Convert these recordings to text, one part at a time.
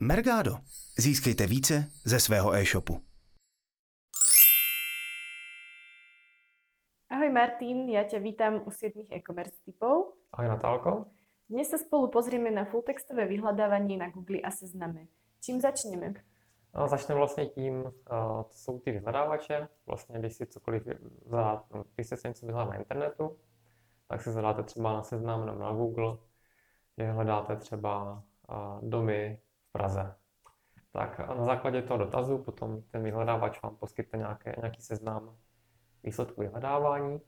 Mergado. Získejte více ze svého e-shopu. Ahoj Martin, já tě vítám u 7 e-commerce typov. Ahoj Natálko. Dnes se spolu pozrieme na fulltextové vyhledávání na Google a Sezname. Čím začneme? No, začneme vlastně tím, uh, to jsou ty vyhledávače. Vlastně, když si cokoliv zadáte, když se něco vyhledá na internetu, tak si zadáte třeba na seznam nebo na Google, že hledáte třeba uh, domy Praze. Tak na základě toho dotazu potom ten vyhledávač vám poskytne nějaké, nějaký seznam výsledků vyhledávání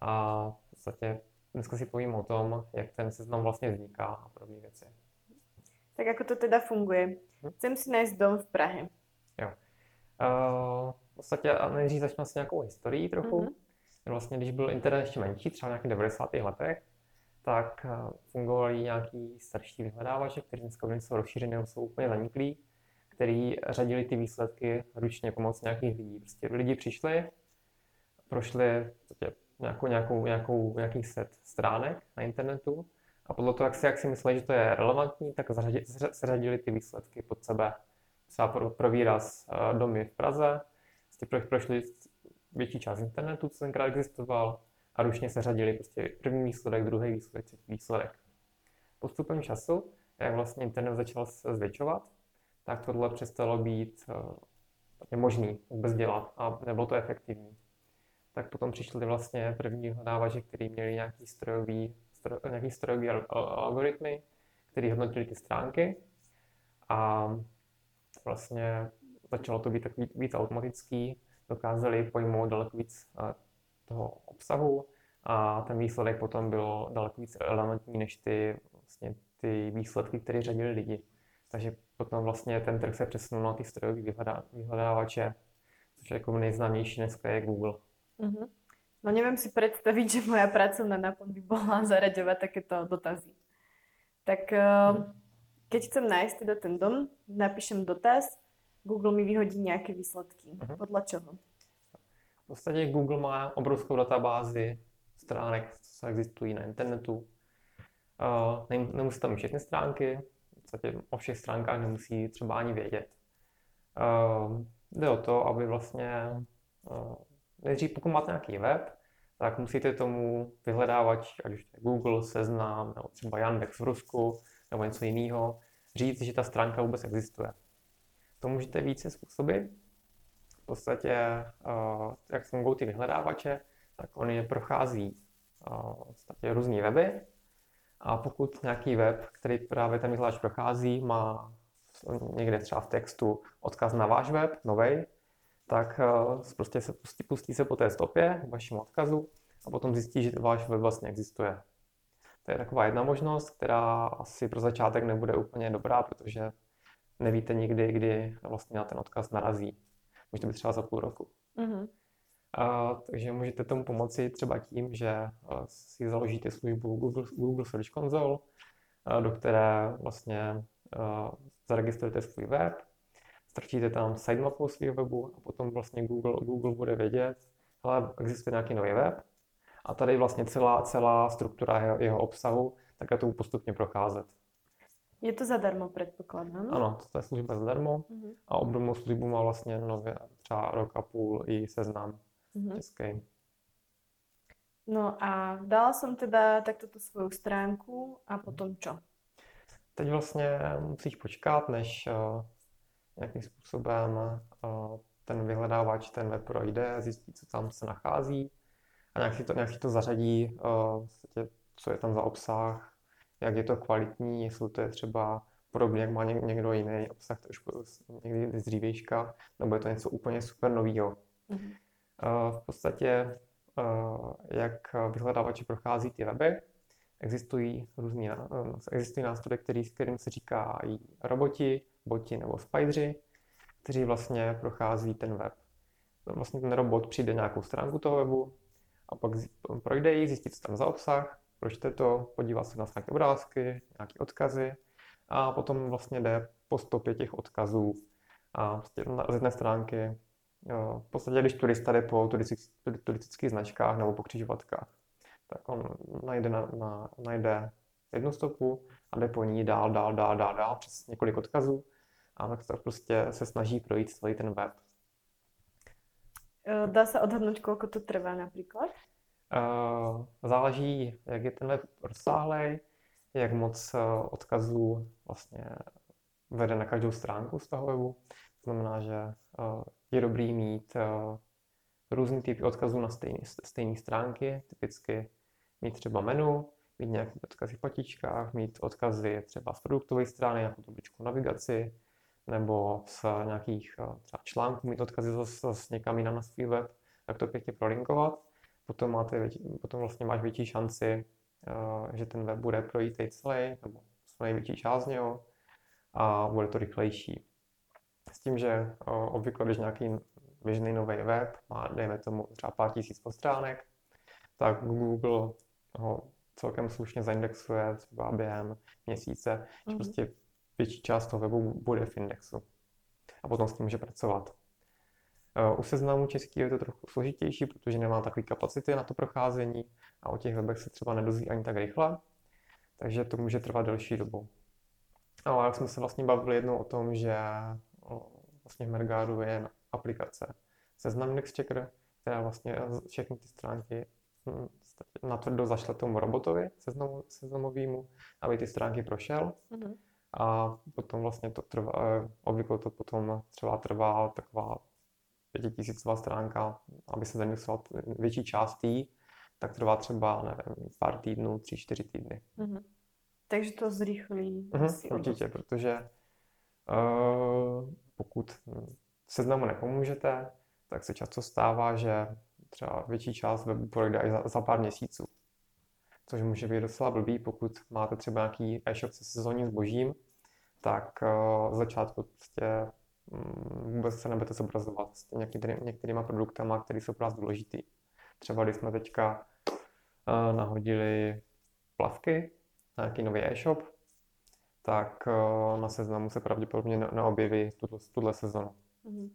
a v podstatě dneska si povím o tom, jak ten seznam vlastně vzniká a podobné věci. Tak jako to teda funguje? Hm? Chcem si najít dom v Prahe. Jo. Uh, v podstatě nejdřív začnu s nějakou historií trochu. Mm-hmm. Vlastně, když byl internet ještě menší, třeba v nějakých 90. letech, tak fungovaly nějaký starší vyhledávače, které dneska jsou rozšířené, jsou úplně zaniklí, který řadili ty výsledky ručně pomocí nějakých lidí. Prostě lidi přišli, prošli nějakou, nějakou, nějakou, nějaký set stránek na internetu a podle toho, jak si, jak si mysleli, že to je relevantní, tak zařadili ty výsledky pod sebe. Třeba pro, pro výraz uh, domy v Praze, prostě prošli větší část internetu, co tenkrát existoval, a ručně se řadili prostě první výsledek, druhý výsledek, třetí výsledek. Postupem času, jak vlastně internet začal se zvětšovat, tak tohle přestalo být uh, možný vůbec dělat a nebylo to efektivní tak potom přišly vlastně první vyhledávače, který měli nějaký strojový, stroj, nějaký strojový algoritmy, který hodnotili ty stránky a vlastně začalo to být tak víc, víc automatický, dokázali pojmout daleko víc eh, toho obsahu a ten výsledek potom byl daleko víc relevantní než ty, vlastně, ty výsledky, které řadili lidi. Takže potom vlastně ten trh se přesunul na ty strojové vyhledávače, což je jako nejznámější dneska je Google. Uh-huh. No neviem si predstaviť, že moja pracovná náplň by bola zaraďovať takéto dotazy. Tak uh, keď chcem nájsť teda ten dom, napíšem dotaz, Google mi vyhodí nějaké výsledky. Uh-huh. Podle čeho? Podstatě Google má obrovskou databázi stránek, co existují na internetu. Nemusí tam všechny stránky, v podstatě o všech stránkách nemusí třeba ani vědět. Jde o to, aby vlastně nejdřív pokud máte nějaký web, tak musíte tomu vyhledávač, ať už to je Google, Seznam, nebo třeba Yandex v Rusku, nebo něco jiného, říct, že ta stránka vůbec existuje. To můžete více způsoby. V podstatě, uh, jak fungují ty vyhledávače, tak oni prochází uh, v podstatě různé weby a pokud nějaký web, který právě ten vyhledávač prochází, má někde třeba v textu odkaz na váš web, novej, tak eh, prostě se pustí, pustí se po té stopě k vašemu odkazu a potom zjistí, že váš web vlastně existuje. To je taková jedna možnost, která asi pro začátek nebude úplně dobrá, protože nevíte nikdy, kdy vlastně na ten odkaz narazí. Může to být třeba za půl roku. Mm-hmm. A, takže můžete tomu pomoci třeba tím, že si založíte službu Google, Google Search Console, do které vlastně zaregistrujete svůj web, strčíte tam sitemapu svého webu a potom vlastně Google, Google bude vědět, ale existuje nějaký nový web a tady vlastně celá, celá struktura jeho, jeho obsahu, tak to postupně procházet. Je to zadarmo, předpokládám? Ano, to je služba zadarmo uh-huh. a obdobnou službu má vlastně nově třeba rok a půl i seznam uh-huh. český. No a dala jsem teda takto tu svou stránku a potom čo? Teď vlastně musíš počkat, než eh, nějakým způsobem eh, ten vyhledávač ten web projde, zjistí, co tam se nachází a nějak si to, nějak si to zařadí, vlastně, co je tam za obsah, jak je to kvalitní, jestli to je třeba podobně, jak má někdo jiný obsah trošku někdy z dřívějška, nebo je to něco úplně super nového. Mm-hmm. V podstatě, jak vyhledávači prochází ty weby, existují různý, existují nástroje, který, kterým se říká i roboti, boti nebo spideři, kteří vlastně prochází ten web. Vlastně ten robot přijde nějakou stránku toho webu a pak projde ji, zjistí, co tam za obsah, pročte to, podívá se na nějaké obrázky, nějaké odkazy a potom vlastně jde po stopě těch odkazů a prostě z jedné stránky v podstatě, když turista jde po turistických značkách nebo po křižovatkách, tak on najde, na, na, najde jednu stopu a jde po ní dál, dál, dál, dál, dál přes několik odkazů a tak to prostě se snaží projít celý ten web. Eh, dá se odhadnout, kolik to trvá například? Záleží, jak je ten web rozsáhlý, jak moc uh, odkazů vlastně vede na každou stránku z toho webu. To znamená, že uh, je dobrý mít uh, různý typy odkazů na stejné stránky, typicky mít třeba menu, mít nějaké odkazy v patičkách, mít odkazy třeba z produktové strany, jako tabličku navigaci, nebo z nějakých třeba článků mít odkazy zase, zase někam jinam na svůj web, tak to pěkně prolinkovat. Potom, máte větší, potom vlastně máš větší šanci, že ten web bude projít celý, nebo co největší část z něho a bude to rychlejší. S tím, že obvykle, když nějaký běžný nový web má, dejme tomu, třeba pár tisíc stránek, tak Google ho celkem slušně zaindexuje třeba během měsíce, mm-hmm. že mhm. prostě větší část toho webu bude v indexu. A potom s tím může pracovat. Eh, u seznamu český je to trochu složitější, protože nemá takové kapacity na to procházení a o těch webech se třeba nedozví ani tak rychle, takže to může trvat delší dobu. Ale jak jsme se vlastně bavili jednou o tom, že vlastně v Mergádu je aplikace Seznam Index Checker, která vlastně všechny ty stránky hm, natvrdo zašle tomu robotovi seznamu, seznamovýmu, aby ty stránky prošel. Mm-hmm. A potom vlastně to trvá, eh, obvykle to potom třeba trvá taková pětitisícová stránka, aby se zaindexoval větší část tý, tak trvá třeba, nevím, pár týdnů, tři, čtyři týdny. Mm-hmm. Takže to zrychlí. Mm-hmm, určitě, protože uh, pokud seznamu nepomůžete, tak se často stává, že třeba větší část webu projde až za, za pár měsíců. Což může být docela blbý, pokud máte třeba nějaký e-shop se sezónním zbožím, tak uh, začátku prostě vůbec se nebudete zobrazovat s některý, některýma produktama, které jsou pro vás důležitý. Třeba když jsme teďka uh, nahodili plavky na nějaký nový e-shop, tak uh, na seznamu se pravděpodobně neobjeví tuto, tuhle sezonu. Mm-hmm.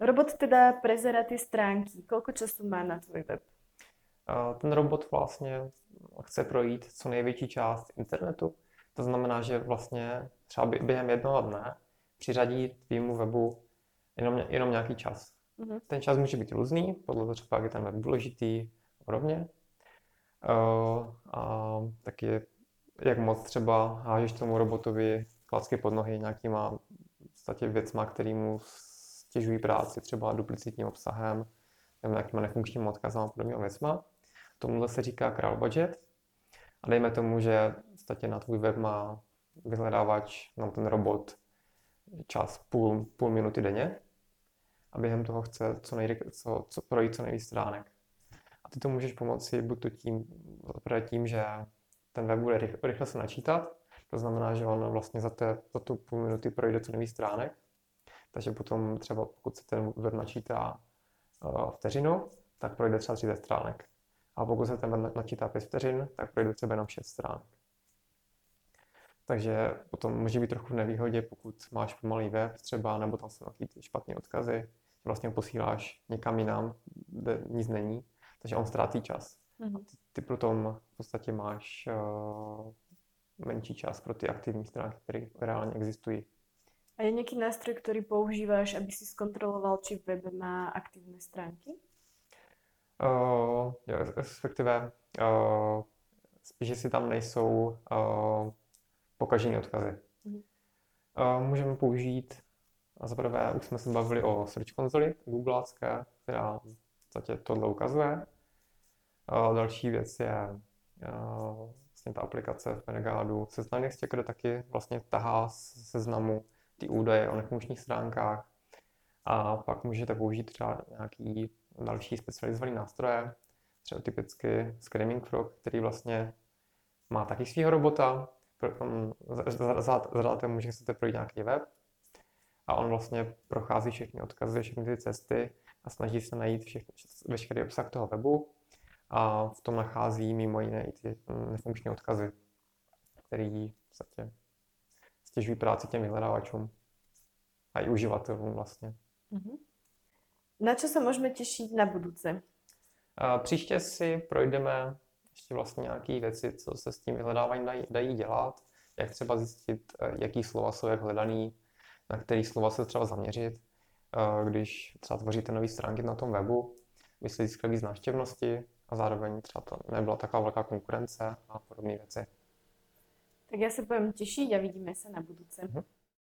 Robot teda prezera ty stránky. Kolko času má na tvůj web? Ten robot vlastně chce projít co největší část internetu. To znamená, že vlastně třeba během jednoho dne přiřadí tvýmu webu jenom, jenom nějaký čas. Mm-hmm. Ten čas může být různý, podle toho třeba, jak je ten web důležitý a podobně. Uh, a taky jak moc třeba hážeš tomu robotovi klacky pod nohy nějakýma v věcma, který mu stěžují práci třeba duplicitním obsahem nebo nějakýma nefunkčními odkazama a podobnými věcma. Tomuhle se říká crawl budget. A dejme tomu, že v na tvůj web má vyhledávač, nám ten robot čas půl, půl minuty denně a během toho chce co, nejrychle, co, co projít co nejvíc stránek. A ty to můžeš pomoci buď to tím, tím, že ten web bude rychle, rychle se načítat, to znamená, že on vlastně za, té, za tu půl minuty projde co nejvíc stránek, takže potom třeba pokud se ten web načítá uh, vteřinu, tak projde třeba 30 stránek. A pokud se ten web načítá 5 vteřin, tak projde třeba jenom 6 stránek. Takže potom může být trochu v nevýhodě, pokud máš pomalý web třeba, nebo tam jsou nějaké špatné odkazy, vlastně ho posíláš někam jinam, kde nic není, takže on ztrácí čas. Mm-hmm. Ty, ty potom v podstatě máš uh, menší čas pro ty aktivní stránky, které reálně existují. A je nějaký nástroj, který používáš, aby si zkontroloval, či web má aktivní stránky? Uh, jo, respektive uh, spíš, jestli tam nejsou uh, pokažené odkazy. Mm. Můžeme použít, a za prvé už jsme se bavili o Search konzoli Googleácké, která v podstatě tohle ukazuje. Další věc je vlastně ta aplikace v Menegádu. Seznam Checker taky vlastně tahá z seznamu ty údaje o nefunkčních stránkách a pak můžete použít třeba nějaký další specializovaný nástroje, třeba typicky Screaming Frog, který vlastně má taky svého robota, zadáte mu, že chcete projít nějaký web a on vlastně prochází všechny odkazy, všechny ty cesty a snaží se najít všechny, veškerý obsah toho webu a v tom nachází mimo jiné i ty nefunkční odkazy, který v podstatě stěžují práci těm vyhledávačům a i uživatelům vlastně. Mm-hmm. Na co se můžeme těšit na budouce? Příště si projdeme ještě vlastně nějaké věci, co se s tím vyhledáváním dají, dají dělat, jak třeba zjistit, eh, jaký slova jsou jak hledaný, na který slova se třeba zaměřit, eh, když třeba tvoříte nové stránky na tom webu, aby se získali víc návštěvnosti a zároveň třeba to nebyla taková velká konkurence a podobné věci. Tak já se budem těšit a vidíme se na budúce. Mhm.